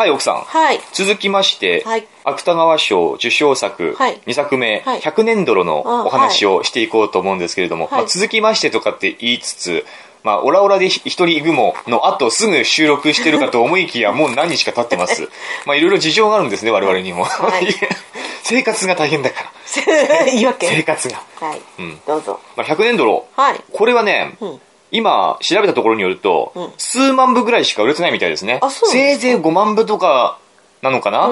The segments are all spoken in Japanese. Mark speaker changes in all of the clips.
Speaker 1: はい、奥さん。
Speaker 2: はい。
Speaker 1: 続きまして、
Speaker 2: はい
Speaker 1: 芥川賞受賞作
Speaker 2: はい
Speaker 1: 2作目、
Speaker 2: はい
Speaker 1: 100年泥の
Speaker 2: あ
Speaker 1: お話をしていこうと思うんですけれども、
Speaker 2: はい
Speaker 1: まあ、続きましてとかって言いつつ、まあ、オラオラで一人雲の後すぐ収録してるかと思いきや、もう何日か経ってます。まあ、いろいろ事情があるんですね、我々にも。
Speaker 2: はい
Speaker 1: 生活が大変だから。
Speaker 2: 言い訳。
Speaker 1: 生活が。
Speaker 2: はい。
Speaker 1: うん
Speaker 2: どうぞ。
Speaker 1: まあ、100年泥。
Speaker 2: はい。
Speaker 1: これはね、
Speaker 2: うん
Speaker 1: 今調べたところによると、
Speaker 2: うん。
Speaker 1: 数万部ぐらいしか売れてないみたいですね。
Speaker 2: あそうなんですか？
Speaker 1: せいぜい5万部とかなのかな、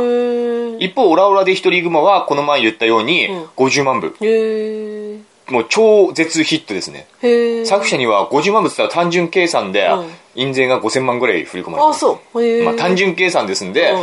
Speaker 1: 一方、オラオラで一人雲は、この前言ったように
Speaker 2: うん、
Speaker 1: 50万部。
Speaker 2: へー。
Speaker 1: もう超絶ヒットですね。作者には50万部って言ったら単純計算で
Speaker 2: うん、
Speaker 1: 印税が5000万ぐらい振り込まれて
Speaker 2: あ、
Speaker 1: ます。
Speaker 2: そう。
Speaker 1: まあ単純計算ですんで、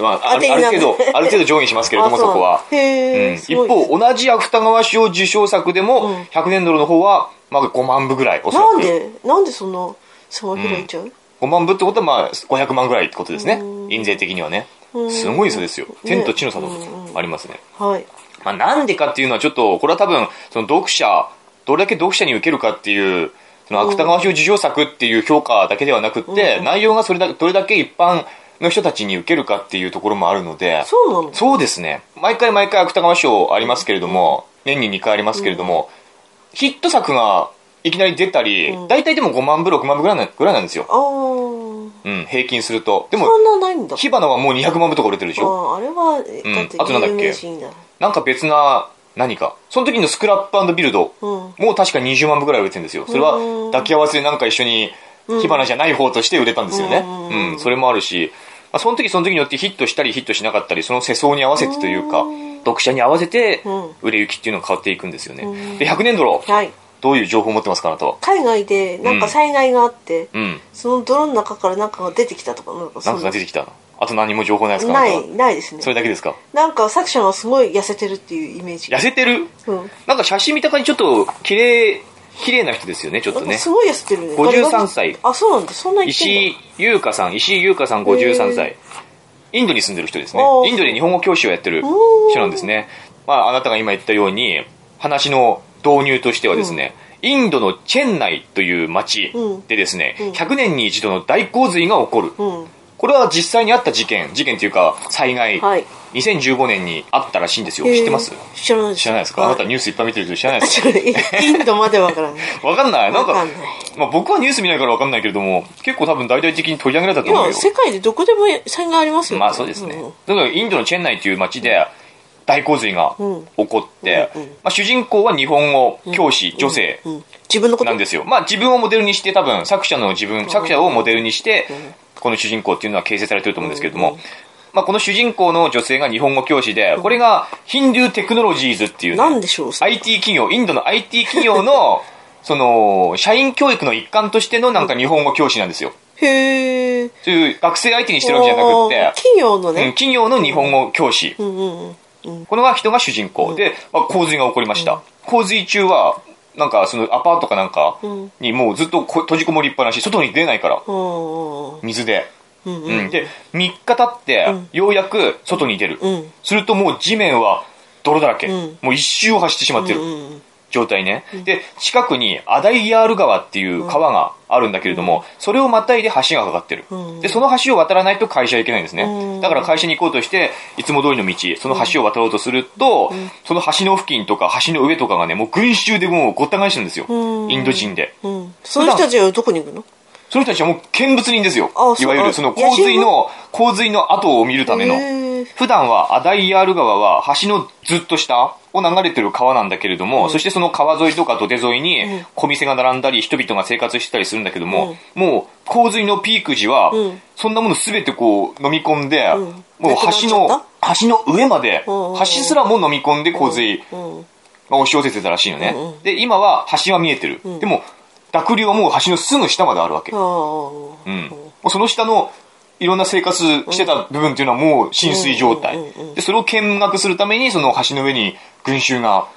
Speaker 1: まあ、あ
Speaker 2: る
Speaker 1: るある程度、ある程度上下しますけれども、
Speaker 2: あ
Speaker 1: そこは。
Speaker 2: うへー。
Speaker 1: うん。一
Speaker 2: すごいです。
Speaker 1: 方、同じ芥川賞受賞作でも、
Speaker 2: うん。
Speaker 1: 100年ドルの方は、まあ5万部ぐらい、おそらく。
Speaker 2: なんで？なんでそんな差が開いちゃう、
Speaker 1: 5万部ってことは、まあ、500万ぐらいってことですね
Speaker 2: う。ん
Speaker 1: 印税的にはね
Speaker 2: う。ん
Speaker 1: すごい差ですよ。天と地の差とありますね。
Speaker 2: はい。
Speaker 1: まあ、なんでかっていうのはちょっと、これは多分、その読者、どれだけ読者に受けるかっていう、その芥川賞受賞作っていう評価だけではなくって、
Speaker 2: うん
Speaker 1: 内容がそれだどれだけ一般の人たちに受けるかっていうところもあるので、
Speaker 2: そうなの？
Speaker 1: そうですね。毎回毎回芥川賞ありますけれども、年に2回ありますけれども、ヒット作がいきなり出たり
Speaker 2: う、ん
Speaker 1: 大体でも5万部、6万部ぐらいなぐらいなんですよ。うん、平均すると。でも
Speaker 2: そ、んなないんだ。
Speaker 1: 火花はもう200万部とか売れてるでしょ
Speaker 2: あーあれは、え
Speaker 1: うんあとなんだっけ？なんか別な、何か。その時のスクラップビルド、
Speaker 2: うん。
Speaker 1: もう確か20万部ぐらい売れてるんですよ。それは
Speaker 2: うん
Speaker 1: 抱き合わせでなんか一緒に火花じゃない方として売れたんですよね。
Speaker 2: うん
Speaker 1: うん、それもあるし、まあ、その時その時によってヒットしたりヒットしなかったり、その世相に合わせてというか
Speaker 2: うん、
Speaker 1: 読者に合わせて
Speaker 2: うん。
Speaker 1: 売れ行きっていうのが変わっていくんですよね。
Speaker 2: うん。
Speaker 1: で、100年ドロ
Speaker 2: はい。
Speaker 1: どういう情報を持ってますかあなたは。
Speaker 2: 海外でなんか災害があって、
Speaker 1: うん。
Speaker 2: その泥の中からなんかが出てきたとか、なんかそ
Speaker 1: な。んかが出てきたの？あと何も情報ないですか？あ
Speaker 2: な
Speaker 1: い
Speaker 2: ないですね。
Speaker 1: それだけですか？
Speaker 2: なんか作者がすごい痩せてるっていうイメージ。
Speaker 1: 痩せてる？
Speaker 2: うん。
Speaker 1: なんか写真見た感じちょっと綺麗、綺麗な人ですよね、ちょっとね。
Speaker 2: すごい痩せてるね。
Speaker 1: 53
Speaker 2: ガリガリ
Speaker 1: 歳。
Speaker 2: あそうなんだ。そんな言ってんだ。
Speaker 1: 石井優香さん、石井優香さん53
Speaker 2: へ
Speaker 1: 歳。インドに住んでる人ですね。インドで日本語教師をやってる人なんですね。まあ、あなたが今言ったように、話の導入としてはですね、インドのチェンナイという町でですね、
Speaker 2: うん。
Speaker 1: 100年に一度の大洪水が起こる。
Speaker 2: うん
Speaker 1: これは実際にあった事件、事件というか災害、
Speaker 2: はい。
Speaker 1: 2015年にあったらしいんですよ。知ってます？
Speaker 2: 知らないです。
Speaker 1: 知らないですか、あなたニュースいっぱい見てるけど知らないですか？
Speaker 2: インドまでわからない。
Speaker 1: わかんない。なんか
Speaker 2: わかんない。
Speaker 1: まあ、僕はニュース見ないからわかんないけれども、結構多分大々的に取り上げられたと思うよ。
Speaker 2: 今世界でどこでも災害ありますよ
Speaker 1: まあそうですね。
Speaker 2: ん
Speaker 1: だからインドのチェンナイという町で大洪水が起こって、
Speaker 2: うんうん。
Speaker 1: まあ、主人公は日本語教師、女性
Speaker 2: うん自分のこと？
Speaker 1: なんですよ。まあ自分をモデルにして多分作者の自分、作者をモデルにして、この主人公っていうのは形成されてると思うんですけれども、まあこの主人公の女性が日本語教師で、これがヒンドゥーテクノロジーズっていうね、
Speaker 2: なんでしょう
Speaker 1: IT 企業、インドの IT 企業の、その、社員教育の一環としてのなんか日本語教師なんですよ。
Speaker 2: へえ
Speaker 1: そういう学生相手にしてるわけじゃなくって、
Speaker 2: 企業の
Speaker 1: うん
Speaker 2: ね
Speaker 1: 企業の日本語教師。
Speaker 2: うんうんうん
Speaker 1: このが人が主人公で、まあ、洪水が起こりました。洪水中は、なんかそのアパートかなんかにもうずっとこ閉じこもりっぱなし、外に出ないから、
Speaker 2: うんうん
Speaker 1: 水で。
Speaker 2: うん
Speaker 1: うん、で、3日経って、ようやく外に出る。
Speaker 2: うん。
Speaker 1: するともう地面は泥だらけ。
Speaker 2: うん。
Speaker 1: もう一周を走ってしまってる。
Speaker 2: うん
Speaker 1: 状態ね。で、近くにアダイヤール川っていう川があるんだけれども、それをまたいで橋がかかってる。
Speaker 2: うん。
Speaker 1: で、その橋を渡らないと会社へ行けないんですね。
Speaker 2: うん。
Speaker 1: だから会社に行こうとして、いつも通りの道、その橋を渡ろうとすると、その橋の付近とか橋の上とかがね、もう群衆でもうごった返してるんですよ。
Speaker 2: うん。
Speaker 1: インド人で。
Speaker 2: うん。その人たちはどこに行くの？
Speaker 1: その人たちはもう見物人ですよ。いわゆるその洪水の、洪水の後を見るための。普段はアダイヤール川は橋のずっと下を流れてる川なんだけれども、そしてその川沿いとか土手沿いに小店が並んだり人々が生活してたりするんだけども、もう洪水のピーク時は、
Speaker 2: うん。
Speaker 1: そんなものすべてこう飲み込んで、
Speaker 2: ん。
Speaker 1: もう橋の橋の上まで、
Speaker 2: うんうん
Speaker 1: 橋すらも飲み込んで洪水
Speaker 2: うん。
Speaker 1: が押し寄せてたらしいのね。
Speaker 2: うんうん。
Speaker 1: で、今は橋は見えてる。でも、濁流はもう橋のすぐ下まであるわけ。うん、もうその下のいろんな生活してた部分っていうのはもう浸水状態。でそれを見学するためにその橋の上に群衆が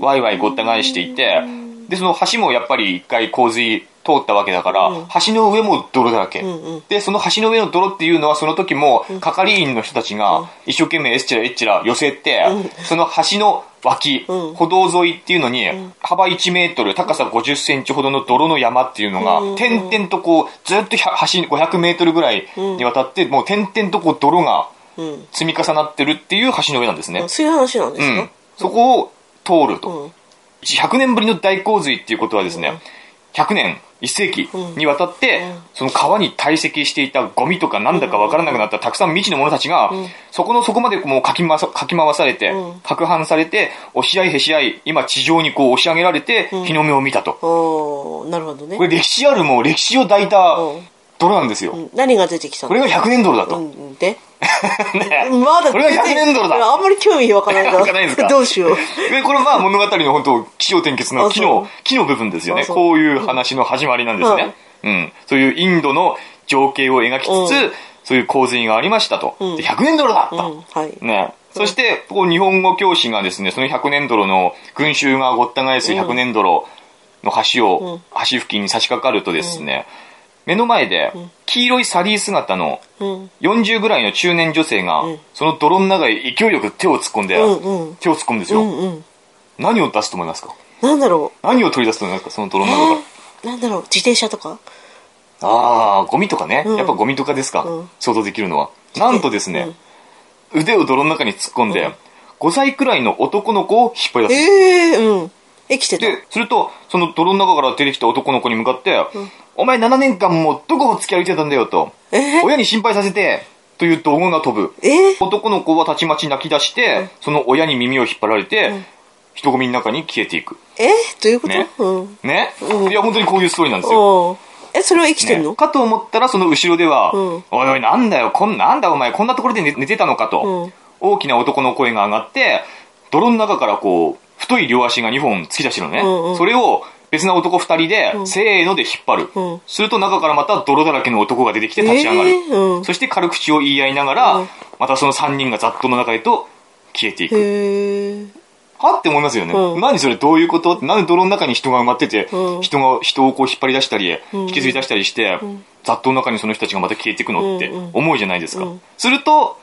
Speaker 1: ワイワイごった返していてでその橋もやっぱり一回洪水通ったわけだから、橋の上も泥だらけ、でその橋の上の泥っていうのはその時も係員の人たちが一生懸命エッチラエッチラ寄せて、その橋の脇、歩道沿いっていうのに、幅1メートル、高さ50センチほどの泥の山っていうのが、点々とこう、ずっと橋500メートルぐらいにわたって、もう点々とこう泥が積み重なってるっていう橋の上なんですね。
Speaker 2: そういう話なんですか？
Speaker 1: うん。そこを通ると。100年ぶりの大洪水っていうことはですね、100年、1世紀にわたって、その川に堆積していたゴミとかなんだかわからなくなったたくさん未知の者たちが、そこのそこまでもうかき回さかき回されて、攪拌されて、押し合いへし合い、今地上にこう押し上げられて、日の目を見たと。
Speaker 2: なるほどね。
Speaker 1: これ歴史あるもう歴史を抱いた泥なんですよ。
Speaker 2: うん。何が出てきたの？
Speaker 1: これが100年泥だと。
Speaker 2: うん。で？
Speaker 1: ね
Speaker 2: まだ
Speaker 1: これが100年泥だ。
Speaker 2: あんまり興味わからない
Speaker 1: わかんないですか？
Speaker 2: どうしよう
Speaker 1: で、これまあ物語の本当、気象転結の木
Speaker 2: あ
Speaker 1: の
Speaker 2: そ、
Speaker 1: 木の部分ですよね。こういう話の始まりなんですね。うん。そういうインドの情景を描きつつ、
Speaker 2: うん
Speaker 1: そういう洪水がありましたと。で100年泥だった。
Speaker 2: うんはい
Speaker 1: ね。そして、こう日本語教師がですね、その100年泥の群衆がごった返す100年泥の橋を、橋付近に差し掛かるとですね、目の前で黄色いサリー姿の
Speaker 2: うん。
Speaker 1: 40ぐらいの中年女性が、その泥の中へ勢いよく手を突っ込んで、手を突っ込むんですよ。
Speaker 2: うんうん。
Speaker 1: 何を出すと思いますか？
Speaker 2: なんだろ
Speaker 1: 何を取り出すと思いますか？その泥
Speaker 2: う
Speaker 1: の中。から。
Speaker 2: えーなんだろう。自転車とか？
Speaker 1: ああ、ゴミとかね。
Speaker 2: うん。
Speaker 1: やっぱゴミとかですか、
Speaker 2: うん。
Speaker 1: 想像できるのは。なんとですね、腕を泥の中に突っ込んで、5歳くらいの男の子を引っ張り出す。
Speaker 2: ええうん生きてた
Speaker 1: で、すると、その泥の中から出てきた男の子に向かって、お前7年間もどこを突き歩いてたんだよと。
Speaker 2: え？ー
Speaker 1: 親に心配させて、という怒号が飛ぶ。
Speaker 2: え？ー
Speaker 1: 男の子はたちまち泣き出して、その親に耳を引っ張られて、人混みの中に消えていく。
Speaker 2: え？どういうこと、
Speaker 1: ね。
Speaker 2: うん。
Speaker 1: ね、
Speaker 2: うん。
Speaker 1: いや、本当にこういうストーリーなんですよ。
Speaker 2: えそれは生きてんの、
Speaker 1: ね。かと思ったらその後ろでは、
Speaker 2: うん。
Speaker 1: おいおいなんだよこんなんだお前こんなところで寝寝てたのかと、
Speaker 2: うん。
Speaker 1: 大きな男の声が上がって泥の中からこう太い両足が2本突き出してるのね、
Speaker 2: うんうん。
Speaker 1: それを別な男2人で、せーので引っ張る、
Speaker 2: うん。
Speaker 1: すると中からまた泥だらけの男が出てきて立ち上がる、
Speaker 2: えーうん。
Speaker 1: そして軽口を言い合いながら、
Speaker 2: うん。
Speaker 1: またその3人が雑踏の中へと消えていく。
Speaker 2: へえ
Speaker 1: はって思いますよね、
Speaker 2: うん。
Speaker 1: 何それ？どういうこと？なんで泥の中に人が埋まってて、
Speaker 2: うん。
Speaker 1: 人が人をこう引っ張り出したり、
Speaker 2: ん。
Speaker 1: 引きずり出したりして、雑踏の中にその人たちがまた消えていくのって
Speaker 2: うんうん
Speaker 1: 思うじゃないですか、
Speaker 2: うん。
Speaker 1: すると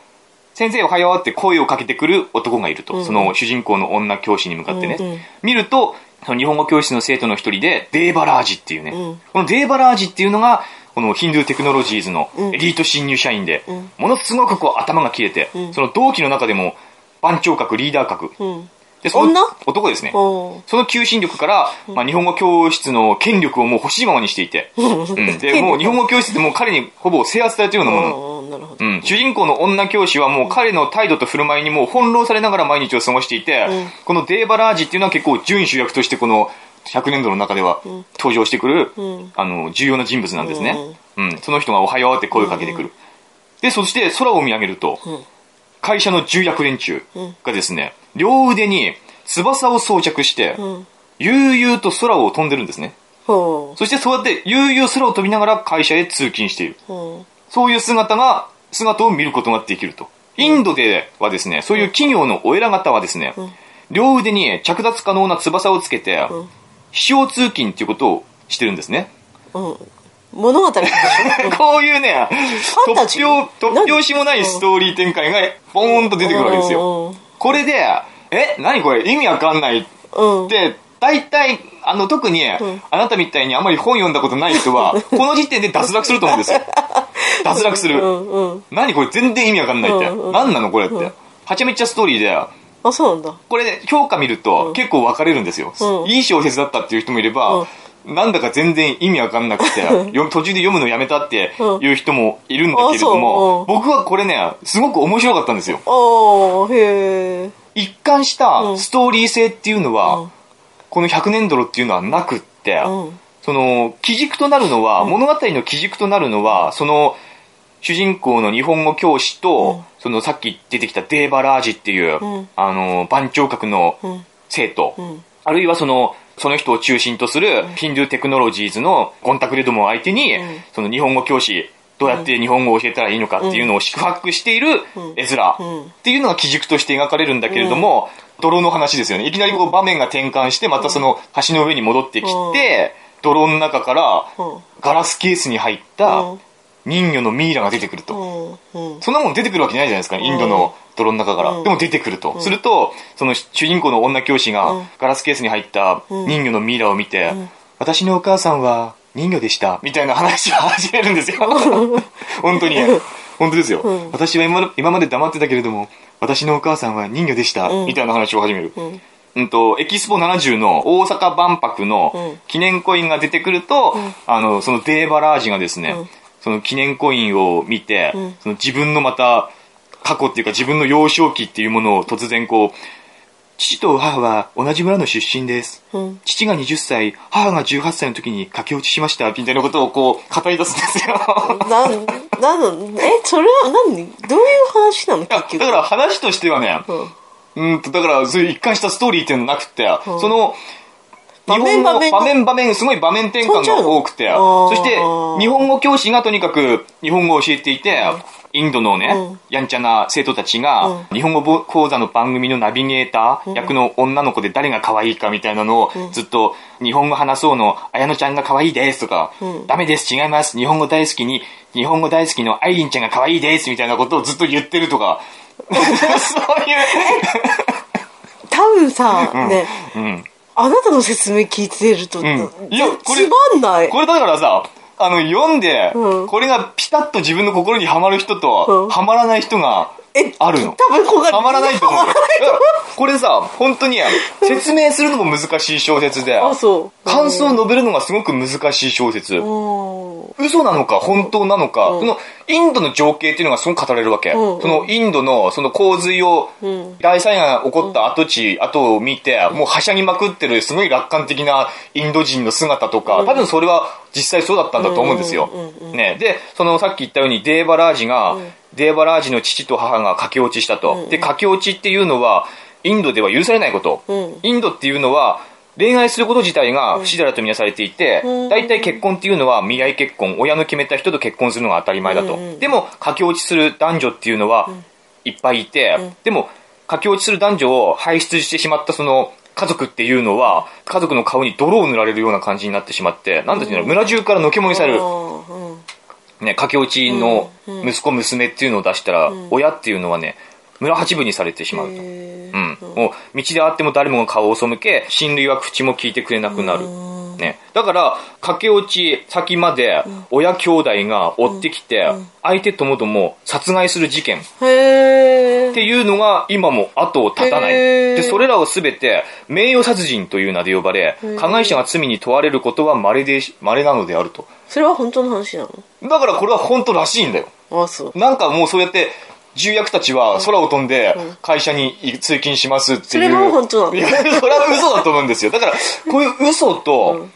Speaker 1: 先生おはようって声をかけてくる男がいると、その主人公の女教師に向かってね、
Speaker 2: うんうん。
Speaker 1: 見るとその日本語教室の生徒の一人でデーバラージっていうね、
Speaker 2: うん。
Speaker 1: このデーバラージっていうのがこのヒンドゥーテクノロジーズのエリート新入社員で、
Speaker 2: ん。
Speaker 1: ものすごくこう頭が切れて、
Speaker 2: ん。
Speaker 1: その同期の中でも番長格リーダー格
Speaker 2: うん
Speaker 1: でその
Speaker 2: 女？
Speaker 1: 男ですね。その求心力から、まあ、日本語教室の権力をもう欲しいままにしていて、うん、でもう日本語教室でもう彼にほぼ制圧されてるようなもの、
Speaker 2: うん
Speaker 1: 主人公の女教師はもう彼の態度と振る舞いにもう翻弄されながら毎日を過ごしていて、
Speaker 2: うん。
Speaker 1: このデーバラージっていうのは結構準主役としてこの100年度の中では登場してくる、
Speaker 2: ん。
Speaker 1: あの重要な人物なんですね、うんその人が「おはよう」って声をかけてくる、でそして空を見上げると、
Speaker 2: ん
Speaker 1: 会社の重役連中がですね両腕に翼を装着して、
Speaker 2: うん。
Speaker 1: 悠々と空を飛んでるんですね。
Speaker 2: ほ
Speaker 1: そしてそうやって悠々空を飛びながら会社へ通勤している。
Speaker 2: うう。ん
Speaker 1: そういう姿が、姿を見ることができると。インドではですね、そういう企業のお偉方はですね、両腕に着脱可能な翼をつけて、飛翔通勤っていうことをしてるんですね。
Speaker 2: うん物語でしょ
Speaker 1: こういうね、突
Speaker 2: ー？
Speaker 1: 拍、突拍子もないストーリー展開が、ボーンと出てくるわけですよ。これで、え、何これ？意味わかんない
Speaker 2: うんうん。
Speaker 1: で、大体、あの、特に、あなたみたいにあまり本読んだことない人は、この時点で脱落すると思うんですよ。脱落する。
Speaker 2: うんうん
Speaker 1: 何これ？全然意味わかんないって。
Speaker 2: うんうん
Speaker 1: 何なのこれって。はちゃめちゃストーリーで、
Speaker 2: あそうなんだ。
Speaker 1: これで評価見ると結構分かれるんですよ。
Speaker 2: うん。
Speaker 1: いい小説だったっていう人もいれば、なんだか全然意味わかんなくて、よ途中で読むのやめたっていう人もいるんだけれども、
Speaker 2: う。
Speaker 1: 僕はこれね、すごく面白かったんですよ。一貫した
Speaker 2: うん。
Speaker 1: ストーリー性っていうのは、
Speaker 2: うん。
Speaker 1: この100年ドルっていうのはなくって、
Speaker 2: うん。
Speaker 1: その、基軸となるのは、物語の基軸となるのは、その、主人公の日本語教師と、そのさっき出てきたデーバラージっていう、
Speaker 2: うん。
Speaker 1: あの、番長格の
Speaker 2: うん。
Speaker 1: 生徒、
Speaker 2: ん。
Speaker 1: あるいはその、その人を中心とする、ヒンドゥーテクノロジーズのゴンタクレドモを相手に、
Speaker 2: ん。
Speaker 1: その日本語教師、どうやって日本語を教えたらいいのかっていうのを宿泊している絵面
Speaker 2: うん。
Speaker 1: っていうのが基軸として描かれるんだけれども、泥の話ですよね。いきなりこう場面が転換して、またその橋の上に戻ってきて、泥の中から
Speaker 2: うん
Speaker 1: ガラスケースに入った
Speaker 2: うん
Speaker 1: 人魚のミイラが出てくると。
Speaker 2: うんうん
Speaker 1: そんなもん出てくるわけないじゃないですか、インドの泥の中から。
Speaker 2: うん
Speaker 1: でも出てくると。すると、その主人公の女教師が
Speaker 2: うん
Speaker 1: ガラスケースに入った人魚のミイラを見て、私のお母さんは人魚でした。みたいな話を始めるんですよ。本当に。本当ですよ。
Speaker 2: ん
Speaker 1: 私は今今まで黙ってたけれども、私のお母さんは人魚でした。
Speaker 2: うん
Speaker 1: みたいな話を始める。
Speaker 2: ん
Speaker 1: うんと、エキスポ70の大阪万博の
Speaker 2: うん
Speaker 1: 記念コインが出てくると、あの、そのデーバラージがですね、
Speaker 2: うん
Speaker 1: その記念コインを見て、
Speaker 2: ん
Speaker 1: その自分のまた過去っていうか自分の幼少期っていうものを突然こう、父と母は同じ村の出身です。
Speaker 2: うん
Speaker 1: 父が20歳、母が18歳の時に駆け落ちしました、みたいなことをこう語り出すんですよ。
Speaker 2: なん、なんの、え、それは何？どういう話なの？結局。
Speaker 1: だから話としてはね、
Speaker 2: うん
Speaker 1: うんと、だからそういう一貫したストーリーっていうのなくて、その、
Speaker 2: 場面
Speaker 1: 日本語
Speaker 2: 場面
Speaker 1: 場面すごい場面転換が多くて、そして日本語教師がとにかく日本語を教えていて、インドのね、
Speaker 2: うん。
Speaker 1: やんちゃな生徒たちが、
Speaker 2: うん。
Speaker 1: 日本語講座の番組のナビゲーター、役の女の子で誰が可愛いかみたいなのをずっと、日本語話そうの、綾乃ちゃんが可愛いですとか、
Speaker 2: ん。
Speaker 1: ダメです、違います、日本語大好きに、日本語大好きのアイリンちゃんが可愛いですみたいなことをずっと言ってるとか、そういう、
Speaker 2: 多分さ、ね、
Speaker 1: うん。
Speaker 2: あなたの説明聞いてると、
Speaker 1: んいやこれ
Speaker 2: つまんない。
Speaker 1: これだからさ、あの、読んで、
Speaker 2: うん
Speaker 1: これがピタッと自分の心にはまる人と、
Speaker 2: うん
Speaker 1: はまらない人が
Speaker 2: え
Speaker 1: あるの。
Speaker 2: 多分ここが。
Speaker 1: はまらないと思う。これさ、本当に説明するのも難しい小説で。感想を述べるのがすごく難しい小説。
Speaker 2: う。ん。
Speaker 1: 嘘なのか本当なのか、
Speaker 2: うん。
Speaker 1: そのインドの情景っていうのがすごく語れるわけ。
Speaker 2: うん。
Speaker 1: そのインドのその洪水を、
Speaker 2: うん。
Speaker 1: 大災害が起こった跡地、跡を見て、もうはしゃぎまくってるすごい楽観的なインド人の姿とか、多分それは実際そうだったんだと思うんですよ。ね、で、そのさっき言ったようにデーバラージが、デーバラージの父と母が駆け落ちしたと。で、駆け落ちっていうのは、インドでは許されないこと。
Speaker 2: うん。
Speaker 1: インドっていうのは、恋愛すること自体が不自然だとみなされていて、
Speaker 2: うん。
Speaker 1: 大体結婚っていうのは未来結婚、親の決めた人と結婚するのが当たり前だと。
Speaker 2: うん
Speaker 1: でも、駆け落ちする男女っていうのは、いっぱいいて、でも、駆け落ちする男女を輩出してしまったその、家族っていうのは、家族の顔に泥を塗られるような感じになってしまって、なんだっていうの、村中からのけもみされる、
Speaker 2: うん。
Speaker 1: ね、駆け落ちの息子娘っていうのを出したら、親っていうのはね、村八分にされてしまうと。
Speaker 2: へ
Speaker 1: うん。もう、道で会っても誰もが顔を背け、親類は口も聞いてくれなくなる。ね。だから、駆け落ち先まで、親兄弟が追ってきて、相手ともども殺害する事件っていうのが今も後を絶たない。で、それらをすべて、名誉殺人という名で呼ばれ、加害者が罪に問われることは稀で、稀なのであると。
Speaker 2: それは本当の話な
Speaker 1: だからこれは本当らしいんだよ。
Speaker 2: のあ、そう。
Speaker 1: なんかもうそうやって、重役たちは空を飛んで会社に通勤しますっていう。
Speaker 2: それも本当なの？
Speaker 1: いや、それは嘘だと思うんですよ。だから、こういう嘘と、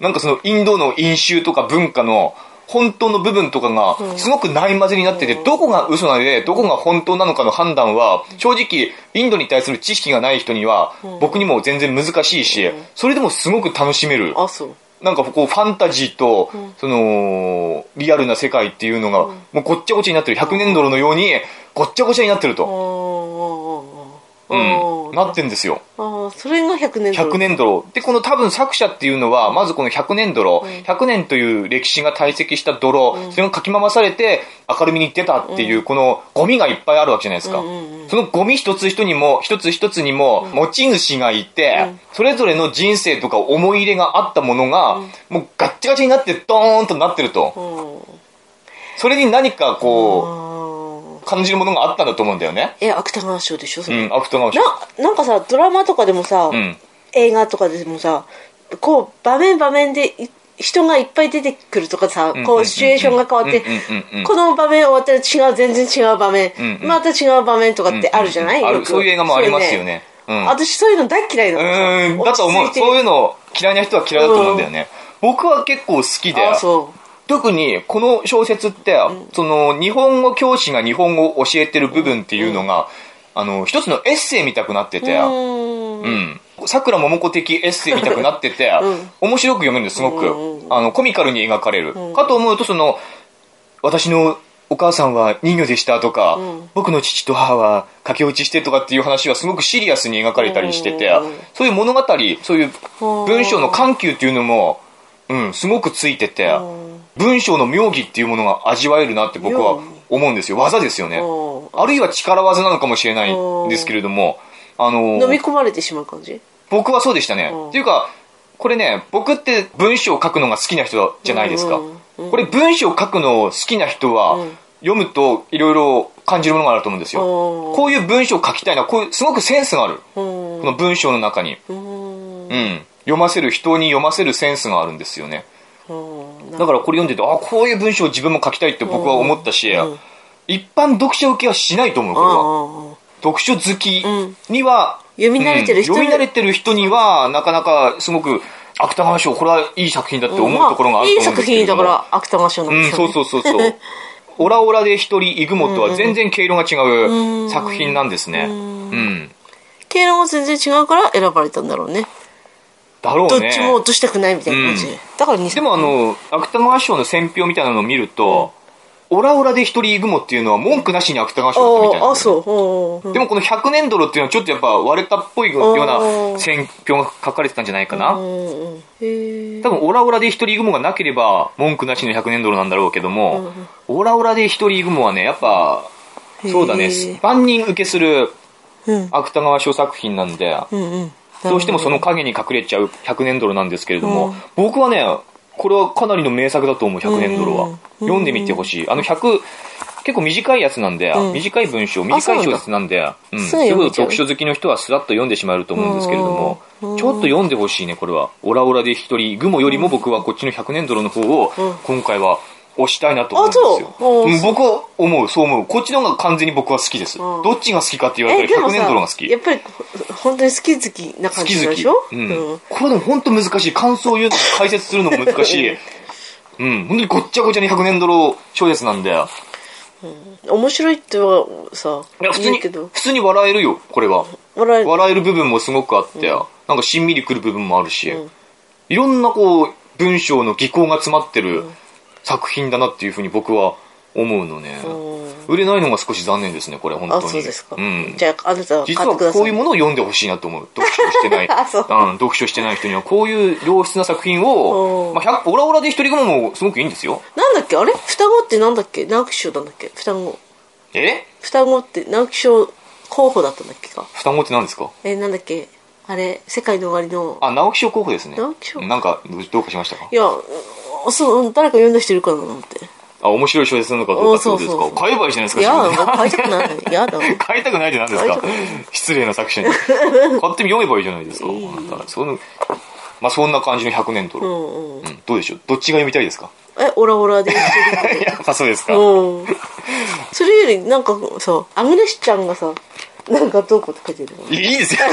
Speaker 1: なんかそのインドの飲酒とか文化の本当の部分とかがすごくない混ぜになってて、どこが嘘なので、どこが本当なのかの判断は、正直、インドに対する知識がない人には、僕にも全然難しいし、それでもすごく楽しめる。
Speaker 2: あ、そう。
Speaker 1: なんかこうファンタジーと、その、リアルな世界っていうのが、もうごっちゃごちゃになってる。100年ドルのように、ごっちゃごちゃになってる
Speaker 2: あ
Speaker 1: と。
Speaker 2: ー
Speaker 1: うん。なって
Speaker 2: ん
Speaker 1: んですよ。
Speaker 2: あーそれが100年ドル
Speaker 1: 100年ドル。で、この多分作者っていうのは、まずこの100年ドル、100年という歴史が堆積した泥、それがかき回されて明るみに出たっていう、このゴミがいっぱいあるわけじゃないですか。そのゴミ一つ一にも、一つ一つにも、持ち主がいて、それぞれの人生とか思い入れがあったものが、もうガッチガチになってドーンとなってると。
Speaker 2: うん。
Speaker 1: それに何かこう、感じるものがあったんだと思うんだよね。
Speaker 2: え、芥川賞でしょそれ。
Speaker 1: うん、アフターガンショー
Speaker 2: な、なんかさ、ドラマとかでもさ、
Speaker 1: うん。
Speaker 2: 映画とかでもさ、こう、場面場面でい人がいっぱい出てくるとかさ、こう、シチュエーションが変わってこの場面終わったら違う、全然違う場面。
Speaker 1: んうん、
Speaker 2: また違う場面とかってあるじゃない？
Speaker 1: うんうんうん。あるそういう映画もありますよね。
Speaker 2: そう
Speaker 1: うん。
Speaker 2: 私そういうの大嫌いなの。さ。
Speaker 1: うん、だと思う。そういうの嫌いな人は嫌いだと思うんだよね。僕は結構好きで、
Speaker 2: あ、そう。
Speaker 1: 特にこの小説って、その日本語教師が日本語を教えてる部分っていうのが、あの、一つのエッセイ見たくなってて、
Speaker 2: う
Speaker 1: うん。
Speaker 2: ん。
Speaker 1: 桜桃子的エッセイ見たくなってて、
Speaker 2: うん。
Speaker 1: 面白く読めるんです、すごく。
Speaker 2: うん
Speaker 1: あの、コミカルに描かれる。かと思うと、その、私のお母さんは人魚でしたとか、
Speaker 2: ん。
Speaker 1: 僕の父と母は駆け落ちしてとかっていう話はすごくシリアスに描かれたりしてて、
Speaker 2: うん
Speaker 1: そういう物語、そういう文章の緩急っていうのも、うん、すごくついてて
Speaker 2: ん、
Speaker 1: 文章の妙義っていうものが味わえるなって僕は思うんですよ。技ですよね。
Speaker 2: うん
Speaker 1: あるいは力技なのかもしれないんですけれども、あの
Speaker 2: 飲み込まれてしまう感じ？
Speaker 1: 僕はそうでしたね。
Speaker 2: うん
Speaker 1: っていうか、これね、僕って文章を書くのが好きな人じゃないですか。これ文章を書くのを好きな人は、
Speaker 2: うん
Speaker 1: 読むといろいろ感じるものがあると思うんですよ。
Speaker 2: うん
Speaker 1: こういう文章を書きたいな、こういう、すごくセンスがある。
Speaker 2: うん
Speaker 1: この文章の中に。
Speaker 2: うん
Speaker 1: うん。読ませる、人に読ませるセンスがあるんですよね。
Speaker 2: うん
Speaker 1: だからこれ読んでて、あ、こういう文章を自分も書きたいって僕は思ったし、
Speaker 2: うん。
Speaker 1: 一般読者受けはしないと思う、これは。
Speaker 2: あ
Speaker 1: 読書好きには、
Speaker 2: 読み慣れてる人
Speaker 1: うん読み慣れてる人には、なかなかすごく、芥川賞、これはいい作品だって思うところがあると思うんですけれども。
Speaker 2: いい作品だから芥川賞なん
Speaker 1: うん、
Speaker 2: ですよ、ね
Speaker 1: そうそうそうそう。オラオラで一人イグモとは全然毛色が違う作品なんですね。うん。
Speaker 2: 経路も全然違うから選ばれたんだろうね
Speaker 1: だろうね。
Speaker 2: どっちも落としたくないみたいな感じ。で、
Speaker 1: うん。
Speaker 2: だから2
Speaker 1: でもあの、芥川賞の選評みたいなのを見ると、オラオラで一人イグモっていうのは文句なしに芥川賞だったみたいな。
Speaker 2: ああそう。
Speaker 1: でもこの100年ドルっていうのはちょっとやっぱ割れたっぽいような選評が書かれてたんじゃないかな。多分オラオラで一人イグモがなければ文句なしの100年ドルなんだろうけども、オラオラで一人イグモはね、やっぱ、そうだね。万人受けする
Speaker 2: うん。
Speaker 1: 芥川賞作品なんで、
Speaker 2: うんうん
Speaker 1: どうしてもその影に隠れちゃう100年ドルなんですけれども、僕はね、これはかなりの名作だと思う、100年ドルは。
Speaker 2: うん
Speaker 1: 読んでみてほしい。あの100、結構短いやつなんで、
Speaker 2: うん。
Speaker 1: 短い文章、短い小説なんで、うん、
Speaker 2: す
Speaker 1: すぐ
Speaker 2: ぐ読
Speaker 1: 書好きの人はスラッと読んでしまえると思うんですけれども、
Speaker 2: うん
Speaker 1: ちょっと読んでほしいね、これは。オラオラで一人、グモよりも僕はこっちの100年ドルの方を
Speaker 2: うん。
Speaker 1: 今回は押したいなと思うんですよ僕は思う、そう思う。こっちの方が完全に僕は好きです。
Speaker 2: うん
Speaker 1: どっちが好きかって言われたら100
Speaker 2: えでもさ
Speaker 1: 年ドルが好き。
Speaker 2: やっぱり本当に好き好きな感
Speaker 1: 好き好き。
Speaker 2: じでしょ
Speaker 1: うん。これでも本当難しい。感想を言うのも解説するのも難しい。うん。本当にごっちゃごちゃに100年ドル小説なんで。い
Speaker 2: 面白いってはさ
Speaker 1: や、普通に、普通に笑えるよ、これは。
Speaker 2: 笑える
Speaker 1: 笑える部分もすごくあって、なんかしんみりくる部分もあるし、
Speaker 2: うん
Speaker 1: いろんなこう、文章の技巧が詰まってる作品だなっていうふうに僕は思うのね。
Speaker 2: う。ん
Speaker 1: 売れないのが少し残念ですね、これ、本当
Speaker 2: あ
Speaker 1: に。
Speaker 2: そうですか、
Speaker 1: うん。
Speaker 2: じゃああなたは買
Speaker 1: 実はこういうものを読んでほしいなと思う。読書してない。
Speaker 2: あそう。
Speaker 1: うん、読書してない人にはこういう良質な作品を、
Speaker 2: うん
Speaker 1: まあ、100オラオラで一人グモもすごくいいんですよ。
Speaker 2: なんだっけ？あれ？双子ってなんだっけ？直木賞なんだっけ？双子。
Speaker 1: え？
Speaker 2: 双子って直木賞候補だったんだっけか？
Speaker 1: 双子って何ですか？
Speaker 2: えなんだっけ？あれ世界の終わりの。
Speaker 1: あ、直木賞候補ですね。
Speaker 2: 直木賞。
Speaker 1: なんか、どどうかしましたか？
Speaker 2: いやそう誰か読んだ人いるかなと思って。
Speaker 1: あ、面白い小説なのかどうかってことです
Speaker 2: そうそうそう
Speaker 1: か買えばいいじゃないですか、
Speaker 2: いや買いたくない。やだ。
Speaker 1: 買いたくないって何ですか？失礼な作者に。買って読めばいいじゃないですか。そのまあそんな感じの100年ドル。
Speaker 2: う
Speaker 1: うん。
Speaker 2: んうん。
Speaker 1: どうでしょう？どっちが読みたいですか？
Speaker 2: えオラオラで
Speaker 1: やっぱそうですか。
Speaker 2: うん。それよりなんかさアグネスちゃんがさなんかどうこうって書いてるの。
Speaker 1: いいですよ。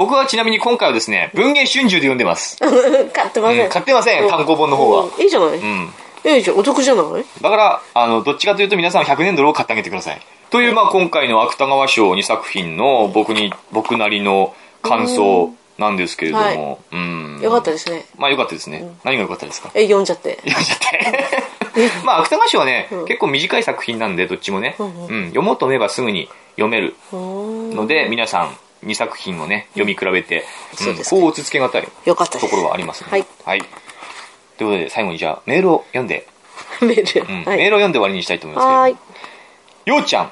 Speaker 1: 僕はちなみに今回はですね、文芸春秋で読んでます。
Speaker 2: 買ってません、
Speaker 1: うん買ってません単行本の方は。
Speaker 2: うんいいじゃない、
Speaker 1: うん。
Speaker 2: いいじゃん。お得じゃない？
Speaker 1: だから、あの、どっちかというと皆さんは100年ドルを買ってあげてください。という、まあ今回の芥川賞2作品の僕に、僕なりの感想なんですけれども、うん。
Speaker 2: よかったですね。
Speaker 1: まあよかったですね。何がよかったですか？
Speaker 2: え読んじゃって。
Speaker 1: 読んじゃって。まあ芥川賞はね、結構短い作品なんで、どっちもね、うん、読もうと思えばすぐに読める
Speaker 2: うん
Speaker 1: ので、皆さん2作品をね、読み比べて、
Speaker 2: そうですか
Speaker 1: こう落ち着けがたい
Speaker 2: よかったです
Speaker 1: ところはありますね。
Speaker 2: はい。
Speaker 1: はい。ということで、最後にじゃあメールを読んで、
Speaker 2: メール、
Speaker 1: うん
Speaker 2: はい
Speaker 1: メールを読んで終わりにしたいと思いますけれどようちゃん。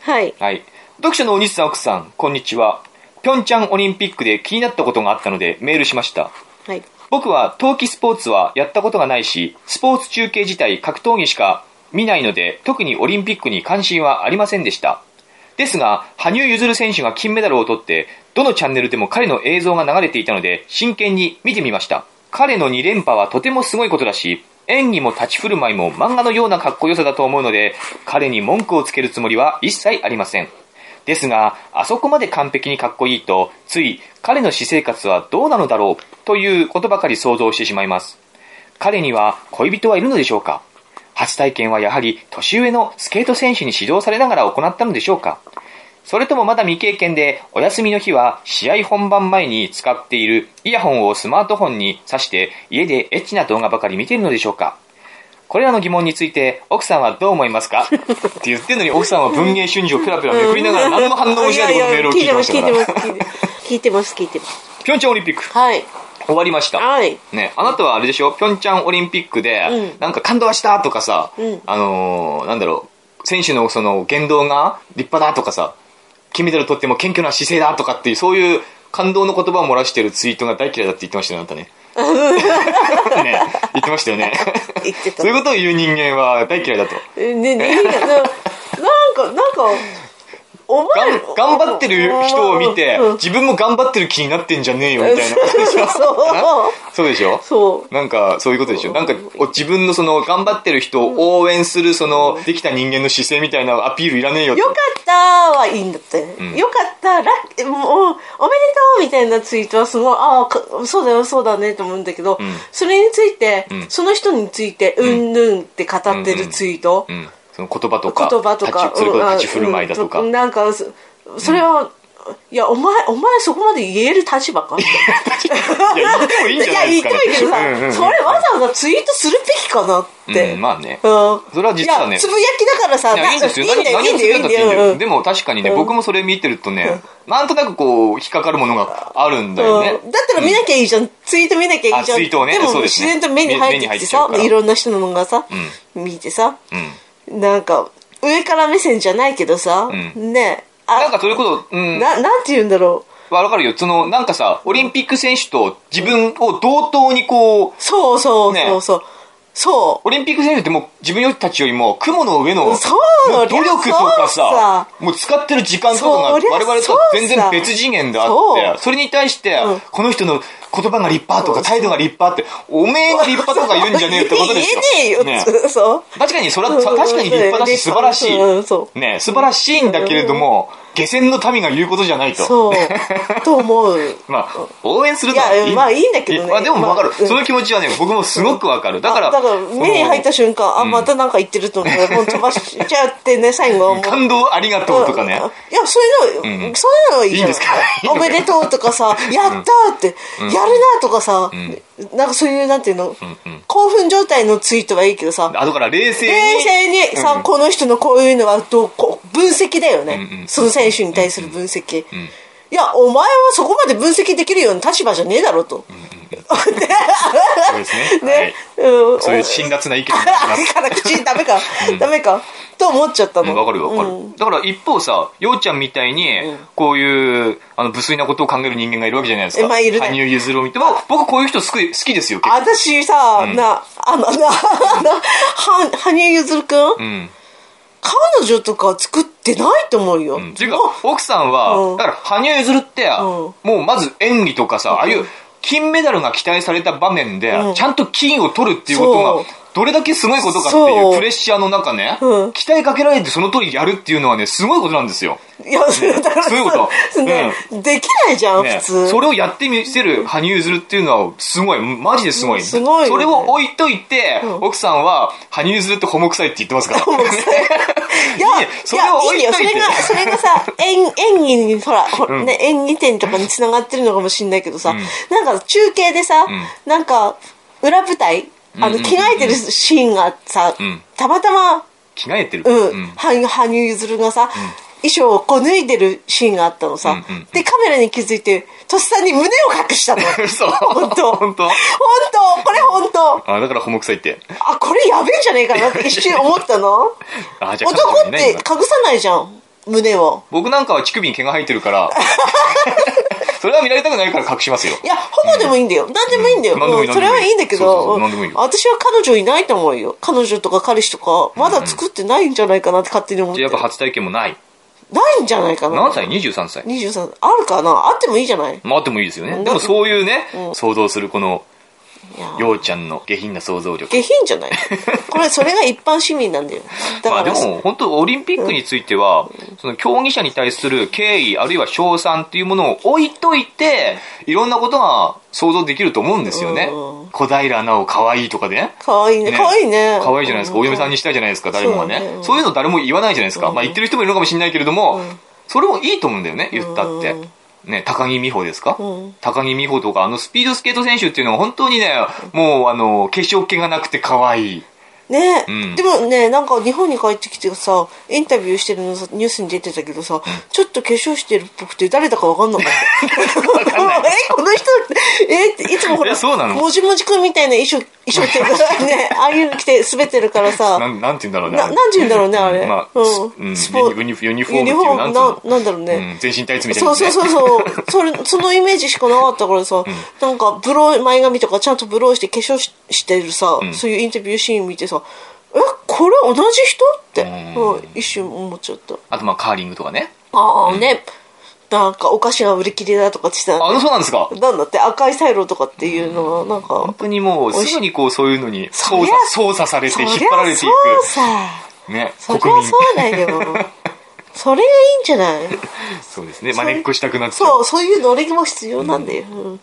Speaker 2: はい
Speaker 1: はい。読書のお兄さん奥さん、こんにちは。ピョンチャンオリンピックで気になったことがあったのでメールしました。
Speaker 2: はい
Speaker 1: 僕は冬季スポーツはやったことがないし、スポーツ中継自体格闘技しか見ないので、特にオリンピックに関心はありませんでした。ですが、羽生結弦選手が金メダルを取って、どのチャンネルでも彼の映像が流れていたので、真剣に見てみました。彼の2連覇はとてもすごいことだし、演技も立ち振る舞いも漫画のようなかっこよさだと思うので、彼に文句をつけるつもりは一切ありません。ですが、あそこまで完璧にかっこいいと、つい彼の私生活はどうなのだろうということばかり想像してしまいます。彼には恋人はいるのでしょうか？初体験はやはり年上のスケート選手に指導されながら行ったのでしょうか？それともまだ未経験で、お休みの日は試合本番前に使っているイヤホンをスマートフォンに挿して家でエッチな動画ばかり見ているのでしょうか？これらの疑問について奥さんはどう思いますか？って言ってんのに奥さんは文芸春秋をペラペラめくりながら何の反応もしないでこのメールを聞いてましたから。
Speaker 2: 聞いてます聞いてます聞いてます。
Speaker 1: ピョンチャンオリンピック。
Speaker 2: はい。
Speaker 1: 終わりました。
Speaker 2: はい。
Speaker 1: ね、あなたはあれでしょ？ピョンチャンオリンピックで、
Speaker 2: うん
Speaker 1: なんか感動した？とかさ、
Speaker 2: うん
Speaker 1: あのーなんだろう、選手のその言動が立派だ？とかさ、金メダル取っても謙虚な姿勢だ？とかっていう、そういう感動の言葉を漏らしてるツイートが大嫌いだって言ってましたよ、あなたね。ね、言ってましたよね。
Speaker 2: 言ってた
Speaker 1: そういうことを言う人間は大嫌いだと。
Speaker 2: えねなんか、なんか、お
Speaker 1: が
Speaker 2: 前。
Speaker 1: ん頑張ってる人を見て
Speaker 2: うん、
Speaker 1: 自分も頑張ってる気になってんじゃねえよ、みたいな。ことでしょ。
Speaker 2: そう。
Speaker 1: そうでしょ？
Speaker 2: そう。
Speaker 1: なんか、そういうことでしょ？なんか、お自分のその、頑張ってる人を応援する、その、できた人間の姿勢みたいなアピールいらねえよ
Speaker 2: よかったはいいんだって。
Speaker 1: ん。
Speaker 2: よかった、ラッもう、おめでとうみたいなツイートはすごい、ああ、かそうだよ、そうだねと思うんだけど、
Speaker 1: ん。
Speaker 2: それについて、
Speaker 1: ん。
Speaker 2: その人について、うんぬんって語ってるツイート、
Speaker 1: うん。その言葉とか、
Speaker 2: 言葉とか
Speaker 1: それこそ立ち振る舞いだとか。
Speaker 2: うんなんか、そそれは、いや、お前、お前そこまで言える立場か
Speaker 1: いや、言ってもいいんじゃないですか、ね。
Speaker 2: いや、言ってもいいけどさ、
Speaker 1: うんうんうん
Speaker 2: それわざわざツイートするべきかなって。
Speaker 1: うん、まあね。
Speaker 2: うん
Speaker 1: それは実はね
Speaker 2: つぶやきだからさ、
Speaker 1: いや、いいんですよ。
Speaker 2: いいんだよ、いいんだよ、いいんだよ。
Speaker 1: よ。でも確かにね、僕もそれ見てるとね、なんとなくこう、引っかかるものがあるんだよね
Speaker 2: うん。だったら見なきゃいいじゃん。ツイート見なきゃいいじゃん。
Speaker 1: あツイートをね
Speaker 2: でも自然と目に入ってきてさいろんな人のがさ、見てさ、
Speaker 1: うん。
Speaker 2: なんか、上から目線じゃないけどさ、
Speaker 1: う
Speaker 2: ねあ
Speaker 1: なんか、それこそ、うん。
Speaker 2: な、なんて言うんだろう。
Speaker 1: わかるよ。その、なんかさ、オリンピック選手と自分を同等にこう、
Speaker 2: そうそう
Speaker 1: ね
Speaker 2: そうそう。そ
Speaker 1: オリンピック選手ってもう自分たちよりも雲の上の努力とかさ
Speaker 2: さ、
Speaker 1: もう使ってる時間とかが我々とは全然別次元であって、それに対して
Speaker 2: うん、
Speaker 1: この人の言葉が立派とか態度が立派って、おめえが立派とか言うんじゃねえよってことですよ。
Speaker 2: 言えねえよ、
Speaker 1: ね
Speaker 2: そう。
Speaker 1: 確かにそれは、確かに立派だし素晴らしい。ね素晴らしいんだけれども、下船の民が言うことじゃないと。
Speaker 2: そう。と思う。
Speaker 1: まあ、応援するのはい
Speaker 2: いやまあいいんだけどね
Speaker 1: まあでもわかる。その気持ちはね、僕もすごくわかる。だから、
Speaker 2: だから、目に入った瞬間、あ、またなんか言ってると思って、もう飛ばしちゃってね、最後。
Speaker 1: 感動ありがとうとかね。
Speaker 2: いや、そういうの、
Speaker 1: うん
Speaker 2: そういうのはいいん。
Speaker 1: ですか？
Speaker 2: おめでとうとかさ、やったーって、やるなとかさ、なんかそういう、なんていうの、興奮状態のツイートはいいけどさ、
Speaker 1: あ、だから冷静に。
Speaker 2: 冷静にさ、
Speaker 1: うん。
Speaker 2: この人のこういうのはどうこう分析だよね、その選手に対する分析、いやお前はそこまで分析できるような立場じゃねえだろと、
Speaker 1: そうですね。
Speaker 2: ね、
Speaker 1: はい。
Speaker 2: うん。
Speaker 1: そういう辛辣な意見になります。
Speaker 2: から口ダメか、ダメかと思っちゃったの。
Speaker 1: わかるよわかる、
Speaker 2: うん。
Speaker 1: だから一方さ、ようちゃんみたいに、こういう、あの、無粋なことを考える人間がいるわけじゃないですか。
Speaker 2: えまあいるね。
Speaker 1: 羽生結弦を見て、まあ僕こういう人好き好きですよ、結構。
Speaker 2: 私さ、なあのなあのは羽生結弦君、
Speaker 1: うん。
Speaker 2: 彼女とか作ってないと思うよ、
Speaker 1: っていうか、奥さんは、
Speaker 2: うん。
Speaker 1: だから、羽生結弦って、もうまず演技とかさ、ああいう、金メダルが期待された場面で、
Speaker 2: うん。
Speaker 1: ちゃんと金を取るっていうことが
Speaker 2: そう、
Speaker 1: どれだけすごいことかってい
Speaker 2: そう。
Speaker 1: うプレッシャーの中ね、
Speaker 2: うん。
Speaker 1: 期待かけられてその通りやるっていうのはね、すごいことなんですよ。
Speaker 2: いや、だから
Speaker 1: そういうこと。
Speaker 2: そうね、できないじゃん、
Speaker 1: ね、
Speaker 2: 普通。
Speaker 1: それをやってみせる羽生結弦っていうのはすごい、マジですごい。
Speaker 2: すごいよね。
Speaker 1: それを置いといて、奥さんは羽生結弦ってホモ臭いって言ってますから。
Speaker 2: い。や、
Speaker 1: ね。それを置いといて
Speaker 2: いいよ。それが、それがさ、演、演技に、ほら、ほらね、演技点とかに繋がってるのかもしれないけどさ、なんか中継でさ、なんか、裏舞台、あの、着替えてるシーンがさ、
Speaker 1: ん。
Speaker 2: たまたま、
Speaker 1: 着替えてる。
Speaker 2: うん、羽生結弦がさ、衣装をこう脱いでるシーンがあったのさ、で、カメラに気づいて、とっさに胸を隠したの。
Speaker 1: 嘘
Speaker 2: 本当。
Speaker 1: 本当？
Speaker 2: 本当。これ本当。
Speaker 1: あ、だからホモ臭いって。
Speaker 2: あ、これやべえんじゃねえかなって一瞬思ったの？
Speaker 1: あ、じゃあ
Speaker 2: 男って隠さないじゃん、胸を。
Speaker 1: 僕なんかは乳首に毛が生えてるから、それは見られたくないから隠しますよ。
Speaker 2: いや、ホモでもいいんだよ。何でもいいんだよ。
Speaker 1: うん
Speaker 2: それはいいんだけど、私は彼女いないと思うよ。彼女とか彼氏とか、まだ作ってないんじゃないかなって勝手に思って
Speaker 1: やっぱ初体験もない。
Speaker 2: ないんじゃないかな。
Speaker 1: 何歳 ?23 歳。
Speaker 2: 23あるかな？あってもいいじゃない？
Speaker 1: まああってもいいですよね。
Speaker 2: うん
Speaker 1: でもそういうね、想像するこの、ようちゃんの下品な想像力。
Speaker 2: 下品じゃない これ、それが一般市民なんだよ。だ
Speaker 1: まあ
Speaker 2: から、
Speaker 1: でも、本当オリンピックについては、その競技者に対する敬意、あるいは賞賛っていうものを置いといて、いろんなことが想像できると思うんですよね
Speaker 2: うん。
Speaker 1: 小平奈緒可愛いとかでね。
Speaker 2: かわいいね。かわいいね。
Speaker 1: 可愛いじゃないですか。お嫁さんにしたいじゃないですか、誰もが
Speaker 2: ね
Speaker 1: ね
Speaker 2: う。ん
Speaker 1: そういうの誰も言わないじゃないですか。まあ言ってる人もいるのかもしれないけれども、それもいいと思うんだよね、言ったって
Speaker 2: うん。
Speaker 1: ね、高木美帆ですか？
Speaker 2: ん。
Speaker 1: 高木美帆とか、あのスピードスケート選手っていうのは本当にね、もうあの、化粧気がなくて可愛い。
Speaker 2: ね、
Speaker 1: うん。
Speaker 2: でもねなんか日本に帰ってきてさインタビューしてるのさニュースに出てたけどさ、ちょっと化粧してるっぽくて誰だか分かんなかった。えこの人えいつもほらもじもじくんみたいな衣装衣装っていうかね。ああいうの着て滑ってるからさ。
Speaker 1: なんなんて言うんだろうね
Speaker 2: ななんて言うんだろうねあれ、
Speaker 1: まあ、
Speaker 2: うん。
Speaker 1: うん、
Speaker 2: スポ
Speaker 1: ユニユニフォームっていう
Speaker 2: ユニフォーム
Speaker 1: なん
Speaker 2: ななんだろうね、
Speaker 1: うん、全身タイツみたいな
Speaker 2: そうそうそうそう。それそのイメージしかなかったからさ、なんかブロー前髪とかちゃんとブローして化粧ししてるさ、そういうインタビューシーン見てさえこれ同じ人？って、
Speaker 1: うん。
Speaker 2: うん。一瞬思っちゃった。
Speaker 1: あとまあカーリングとかね。
Speaker 2: ああね、なんかお菓子が売り切れだとかって言ってた
Speaker 1: あそうなんですか？
Speaker 2: なんだって赤いサイロとかっていうのはなんか、
Speaker 1: 本当にもうすぐにこうそういうのに操作操作されて引っ張られていく。ね
Speaker 2: そり
Speaker 1: 国民
Speaker 2: ゃそうだよそれがいいんじゃない？
Speaker 1: そうですね。真似っこしたくなっちゃ
Speaker 2: そううそういうノリも必要なんだよ、うん。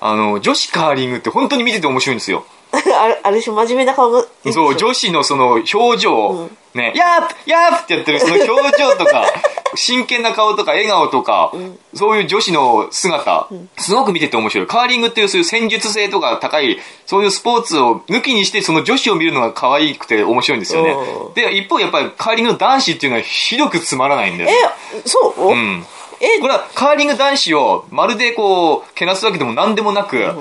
Speaker 1: あの女子カーリングって本当に見てて面白いんですよ。
Speaker 2: あれあれし真面目な顔が
Speaker 1: そう女子のその表情、ねヤープヤープってやってるその表情とか 真剣な顔とか笑顔とか、そういう女子の姿、すごく見てて面白い。カーリングっていうそういう戦術性とか高いそういうスポーツを抜きにしてその女子を見るのが可愛くて面白いんですよね。
Speaker 2: うん。
Speaker 1: で一方やっぱりカーリングの男子っていうのはひどくつまらないんだよね
Speaker 2: えそう、
Speaker 1: うん。
Speaker 2: え？
Speaker 1: これはカーリング男子をまるでこうけなすわけでも何でもなく、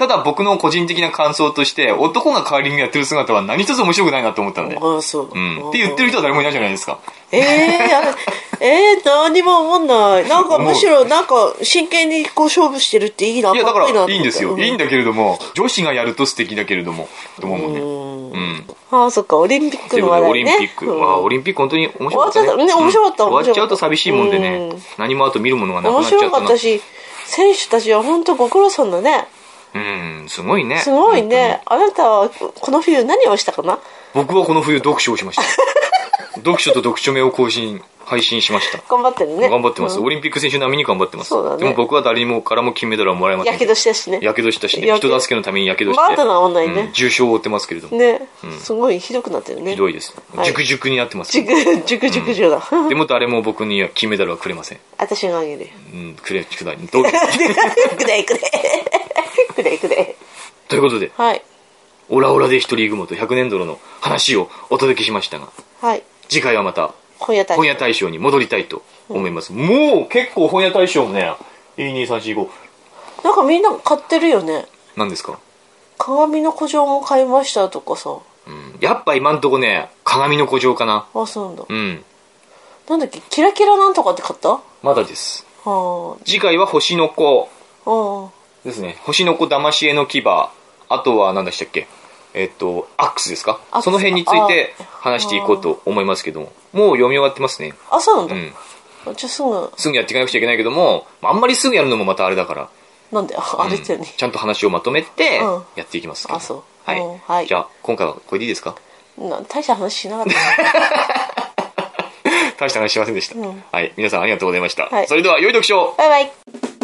Speaker 1: ただ僕の個人的な感想として男がカーリングやってる姿は何一つ面白くないなと思ったんで、
Speaker 2: ああそう、
Speaker 1: うん、って言ってる人は誰もいないじゃないですか。
Speaker 2: えー、あれえー、何も思んない。なんかむしろなんか真剣にこう勝負してるっていいない
Speaker 1: やだからいいんですよ、
Speaker 2: う
Speaker 1: いいんだけれども女子がやると素敵だけれどもと思うもんね。うん。
Speaker 2: ああそっかオリンピック
Speaker 1: ということでオリン
Speaker 2: の話題ね
Speaker 1: ピック、
Speaker 2: うん。
Speaker 1: わあオリンピック本当に面白かったね。
Speaker 2: 終わっちゃったね面白かった
Speaker 1: うん。終わっちゃうと寂しいもんでね、
Speaker 2: うん。
Speaker 1: 何もあと見るものがなくな
Speaker 2: 面白
Speaker 1: っちゃったな
Speaker 2: かったし選手たちは本当ご苦労さんだね
Speaker 1: うんすごいね。
Speaker 2: すごいね。あなたはこの冬何をしたかな？
Speaker 1: 僕はこの冬読書をしました。読書と読書目を更新配信しました。
Speaker 2: 頑張ってるね。
Speaker 1: 頑張ってます、
Speaker 2: うん。
Speaker 1: オリンピック選手並みに頑張ってます、
Speaker 2: そうだね。
Speaker 1: でも僕は誰にもからも金メダルはもらえません
Speaker 2: やけどしたしね。
Speaker 1: やけどしたしね。
Speaker 2: やけ
Speaker 1: 人助けのためにやけどして。
Speaker 2: まだ治んないね。
Speaker 1: うん。重傷を負ってますけれども、
Speaker 2: ね、すごいひどくなってるね。
Speaker 1: ひどいです。
Speaker 2: はい。
Speaker 1: 熟熟になってます、
Speaker 2: 熟熟熟熟だ、
Speaker 1: でも誰も僕には金メダルはくれません。
Speaker 2: 私があげるよ。
Speaker 1: うん。くれくだい。どう
Speaker 2: くれくれくれくれ
Speaker 1: ということで
Speaker 2: はい。
Speaker 1: オラオラで一人雲と100年度の話をお届けしましたが
Speaker 2: はい。
Speaker 1: 次回はまた
Speaker 2: 本屋大
Speaker 1: 本屋大賞に戻りたいと思います、もう結構本屋大賞もね12345
Speaker 2: なんかみんな買ってるよね。
Speaker 1: 何ですか？
Speaker 2: 鏡の古城も買いましたとかさ。
Speaker 1: うん。やっぱ今んとこね鏡の古城かな。
Speaker 2: あそうなんだ。
Speaker 1: うん。
Speaker 2: なんだっけ？キラキラなんとかって買った？は
Speaker 1: まだです。
Speaker 2: あ
Speaker 1: 次回は星の子。
Speaker 2: あ
Speaker 1: ですね。星の子騙し絵の牙。あとは何でしたっけ？えっとアックスですか？その辺について話していこうと思いますけどももう読み終わってますね。
Speaker 2: あそうなんだ、
Speaker 1: うん。
Speaker 2: じゃあすぐ。
Speaker 1: すぐやっていかなくちゃいけないけどもあんまりすぐやるのもまたあれだから。
Speaker 2: なんだよ あれだよね、
Speaker 1: ちゃんと話をまとめて
Speaker 2: うん。
Speaker 1: やっていきます。けど
Speaker 2: あそう。
Speaker 1: はい、
Speaker 2: うんはい。
Speaker 1: じゃあ今回はこれでいいですか？
Speaker 2: な大した話しなかった
Speaker 1: 大した話しませんでした、
Speaker 2: うん。
Speaker 1: はい。皆さんありがとうございました、
Speaker 2: はい。
Speaker 1: それでは良い読書を。
Speaker 2: バイバイ